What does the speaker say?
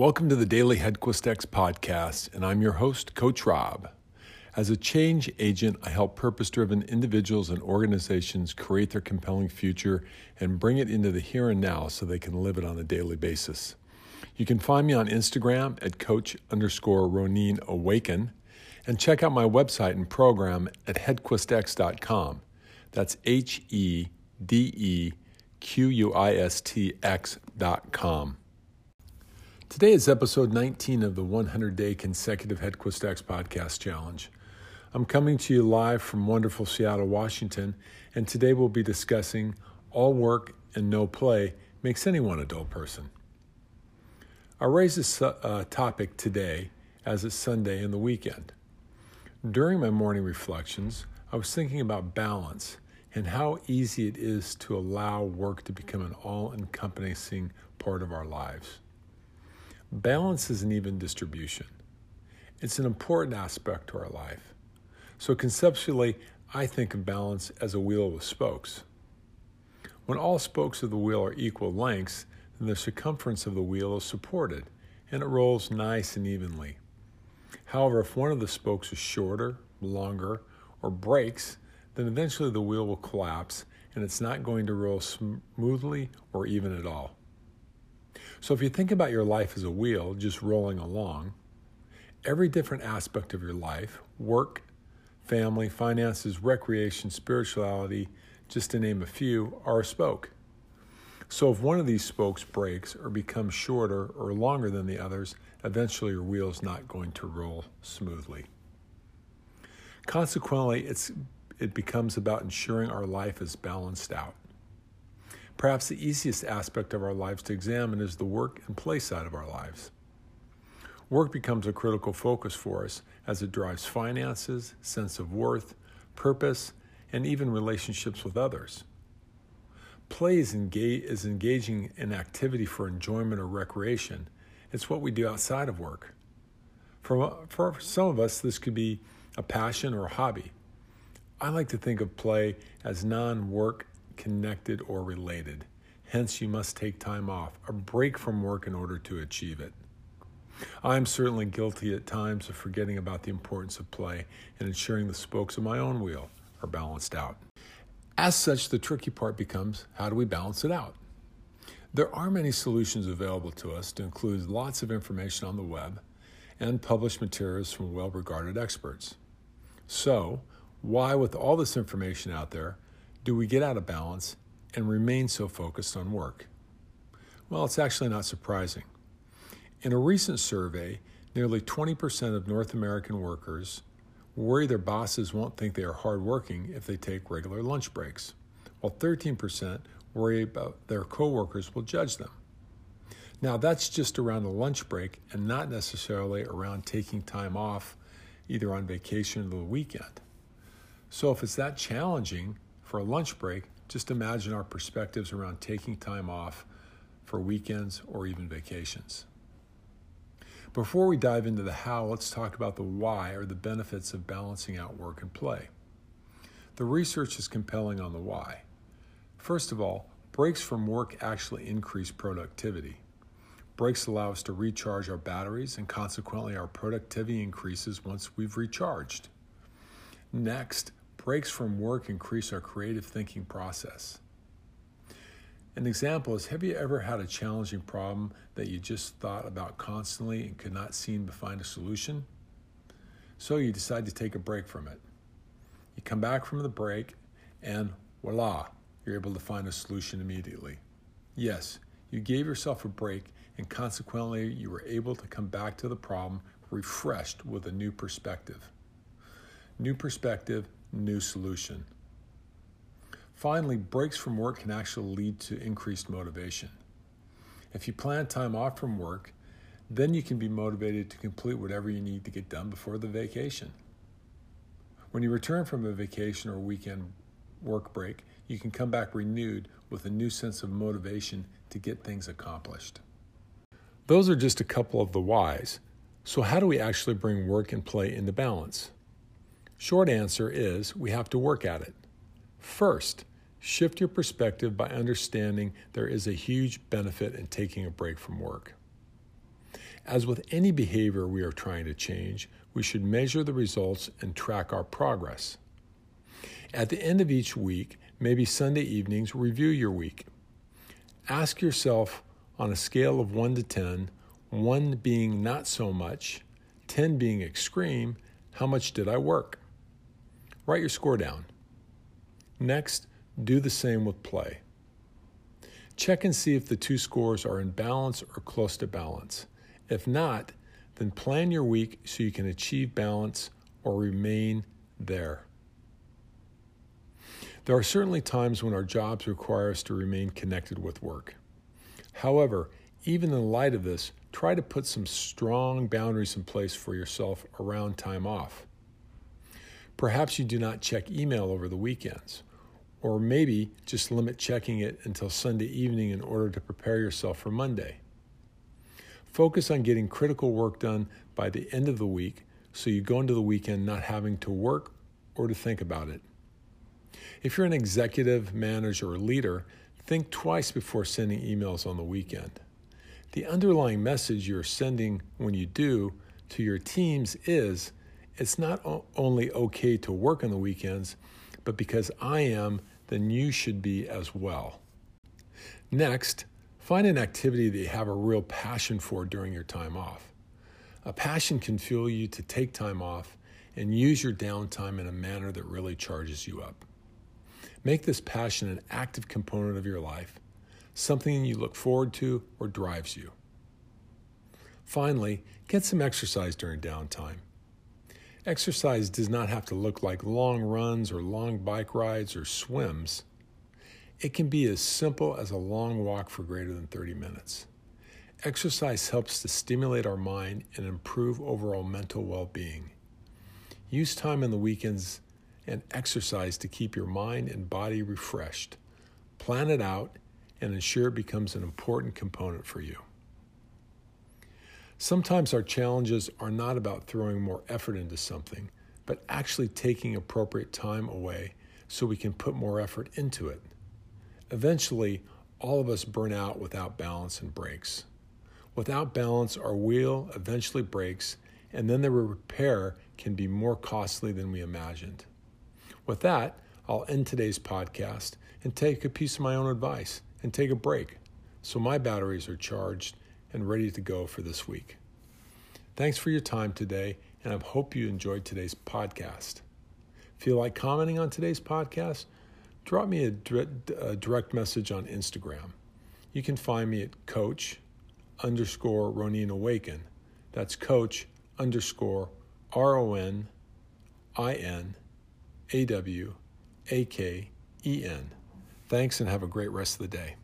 Welcome to the Daily HeadQuestX podcast, and I'm your host, Coach Rob. As a change agent, I help purpose driven individuals and organizations create their compelling future and bring it into the here and now so they can live it on a daily basis. You can find me on Instagram at coach underscore Ronin Awaken and check out my website and program at headquistx.com. That's H E D E Q U I S T X.com. Today is episode 19 of the 100 day consecutive HeadQuestX podcast challenge. I'm coming to you live from wonderful Seattle, Washington, and today we'll be discussing all work and no play makes anyone a dull person. I raise this uh, topic today as it's Sunday and the weekend. During my morning reflections, I was thinking about balance and how easy it is to allow work to become an all encompassing part of our lives. Balance is an even distribution. It's an important aspect to our life. So, conceptually, I think of balance as a wheel with spokes. When all spokes of the wheel are equal lengths, then the circumference of the wheel is supported and it rolls nice and evenly. However, if one of the spokes is shorter, longer, or breaks, then eventually the wheel will collapse and it's not going to roll smoothly or even at all. So if you think about your life as a wheel just rolling along, every different aspect of your life work, family, finances, recreation, spirituality, just to name a few are a spoke. So if one of these spokes breaks or becomes shorter or longer than the others, eventually your wheel is not going to roll smoothly. Consequently, it's, it becomes about ensuring our life is balanced out. Perhaps the easiest aspect of our lives to examine is the work and play side of our lives. Work becomes a critical focus for us as it drives finances, sense of worth, purpose, and even relationships with others. Play is, is engaging in activity for enjoyment or recreation. It's what we do outside of work. For, for some of us, this could be a passion or a hobby. I like to think of play as non work connected, or related. Hence, you must take time off, a break from work in order to achieve it. I am certainly guilty at times of forgetting about the importance of play and ensuring the spokes of my own wheel are balanced out. As such, the tricky part becomes how do we balance it out? There are many solutions available to us to include lots of information on the web and published materials from well regarded experts. So, why, with all this information out there, do we get out of balance and remain so focused on work? Well, it's actually not surprising. In a recent survey, nearly 20% of North American workers worry their bosses won't think they are hardworking if they take regular lunch breaks, while 13% worry about their coworkers will judge them. Now, that's just around the lunch break and not necessarily around taking time off either on vacation or the weekend. So, if it's that challenging for a lunch break, just imagine our perspectives around taking time off for weekends or even vacations. Before we dive into the how, let's talk about the why or the benefits of balancing out work and play. The research is compelling on the why. First of all, breaks from work actually increase productivity. Breaks allow us to recharge our batteries, and consequently, our productivity increases once we've recharged. Next, breaks from work increase our creative thinking process. An example is Have you ever had a challenging problem that you just thought about constantly and could not seem to find a solution? So you decide to take a break from it. You come back from the break, and voila, you're able to find a solution immediately. Yes, you gave yourself a break, and consequently, you were able to come back to the problem refreshed with a new perspective. New perspective new solution. Finally, breaks from work can actually lead to increased motivation. If you plan time off from work, then you can be motivated to complete whatever you need to get done before the vacation. When you return from a vacation or weekend work break, you can come back renewed with a new sense of motivation to get things accomplished. Those are just a couple of the whys. So, how do we actually bring work and play into balance? Short answer is we have to work at it. First, Shift your perspective by understanding there is a huge benefit in taking a break from work. As with any behavior we are trying to change, we should measure the results and track our progress. At the end of each week, maybe Sunday evenings, review your week. Ask yourself on a scale of 1 to 10, 1 being not so much, 10 being extreme, how much did I work? Write your score down. Next, do the same with play. Check and see if the two scores are in balance or close to balance. If not, then plan your week so you can achieve balance or remain there. There are certainly times when our jobs require us to remain connected with work. However, even in light of this, try to put some strong boundaries in place for yourself around time off. Perhaps you do not check email over the weekends, or maybe just limit checking it until Sunday evening in order to prepare yourself for Monday. Focus on getting critical work done by the end of the week so you go into the weekend not having to work or to think about it. If you're an executive, manager, or leader, think twice before sending emails on the weekend. The underlying message you're sending when you do to your teams is it's not only okay to work on the weekends, but because I am, then you should be as well. Next, find an activity that you have a real passion for during your time off. A passion can fuel you to take time off and use your downtime in a manner that really charges you up. Make this passion an active component of your life, something you look forward to or drives you. Finally, get some exercise during downtime. Exercise does not have to look like long runs or long bike rides or swims. It can be as simple as a long walk for greater than 30 minutes. Exercise helps to stimulate our mind and improve overall mental well being. Use time on the weekends and exercise to keep your mind and body refreshed. Plan it out and ensure it becomes an important component for you. Sometimes our challenges are not about throwing more effort into something, but actually taking appropriate time away so we can put more effort into it. Eventually, all of us burn out without balance and breaks. Without balance, our wheel eventually breaks, and then the repair can be more costly than we imagined. With that, I'll end today's podcast and take a piece of my own advice and take a break so my batteries are charged and ready to go for this week. Thanks for your time today, and I hope you enjoyed today's podcast. Feel like commenting on today's podcast? Drop me a direct message on Instagram. You can find me at coach underscore Ronin Awaken. That's coach underscore R O N I N A W A K E N. Thanks and have a great rest of the day.